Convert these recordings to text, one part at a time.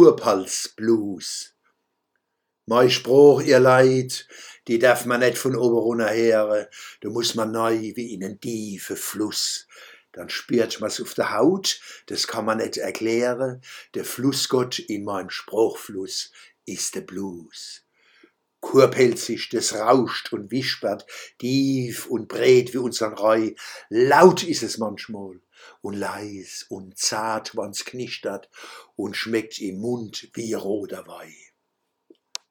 Kurpals-Blues. Mei Spruch, ihr Leid, die darf man net von oben runter here, da muss man neu wie in en tiefe Fluss. Dann spürt man's auf der Haut, das kann man net erklären, der Flussgott in meinem Spruchfluss ist der Blues. Kurpelzig, das rauscht und wispert, tief und breit wie unsern Reu, laut ist es manchmal und leis und zart, wann's knistert und schmeckt im Mund wie roter Weih.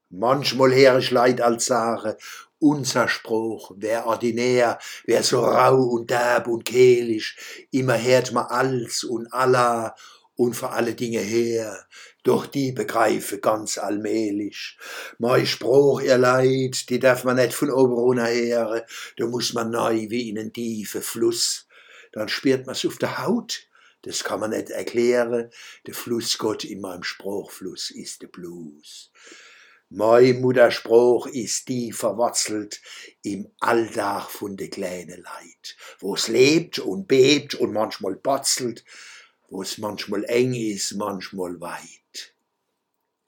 Manchmal her ich leid als Sache, unser Spruch, wär ordinär, wär so rau und derb und kehlisch, immer hört ma als und Allah und vor alle Dinge her, doch die begreife ganz allmählich. Mei Spruch, ihr Leid, die darf man net von oben her, da muss man neu wie in en tiefe Fluss, dann spürt man's auf der Haut, das kann man net erklären, der Flussgott in meinem Spruchfluss ist der Blues. Mei Mutterspruch ist die verwurzelt im Alldach von de kleine Leid, wo's lebt und bebt und manchmal batzelt, wo's manchmal eng ist, manchmal weit.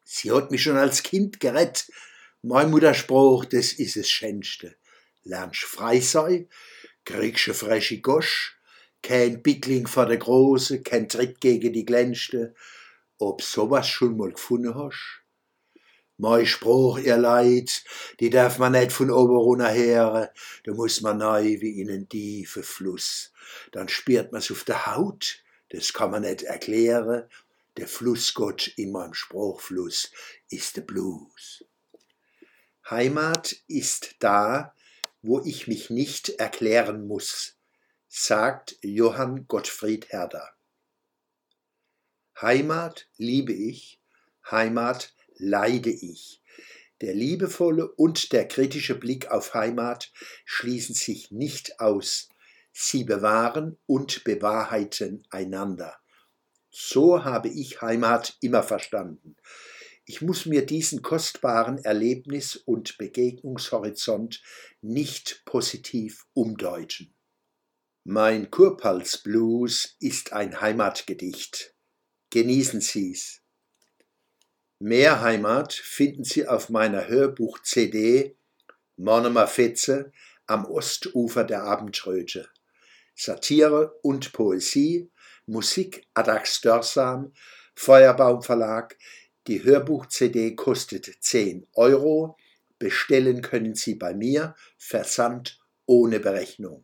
Sie hat mich schon als Kind gerett, mein Mutterspruch, das is es Schönste. Lernst frei sei, kriegst a frische Gosch, kein Pickling vor der Große, kein Tritt gegen die Glänzte. Ob sowas schon mal gefunden hast? Mei Spruch, ihr Leid, die darf man net von oben runter her, da muss man neu wie in en tiefe Fluss. Dann spürt man's auf der Haut, das kann man net erklären, der Flussgott in meinem Spruchfluss ist der Blues. Heimat ist da, wo ich mich nicht erklären muss, sagt Johann Gottfried Herder. Heimat liebe ich, Heimat leide ich. Der liebevolle und der kritische Blick auf Heimat schließen sich nicht aus. Sie bewahren und bewahrheiten einander. So habe ich Heimat immer verstanden. Ich muss mir diesen kostbaren Erlebnis- und Begegnungshorizont nicht positiv umdeuten. Mein Kurpals-Blues ist ein Heimatgedicht. Genießen Sie's. Mehr Heimat finden Sie auf meiner Hörbuch-CD Monomer Fetze am Ostufer der Abendröte. Satire und Poesie, Musik Adax Dörsam, Feuerbaum Verlag. Die Hörbuch-CD kostet 10 Euro. Bestellen können Sie bei mir, Versand ohne Berechnung.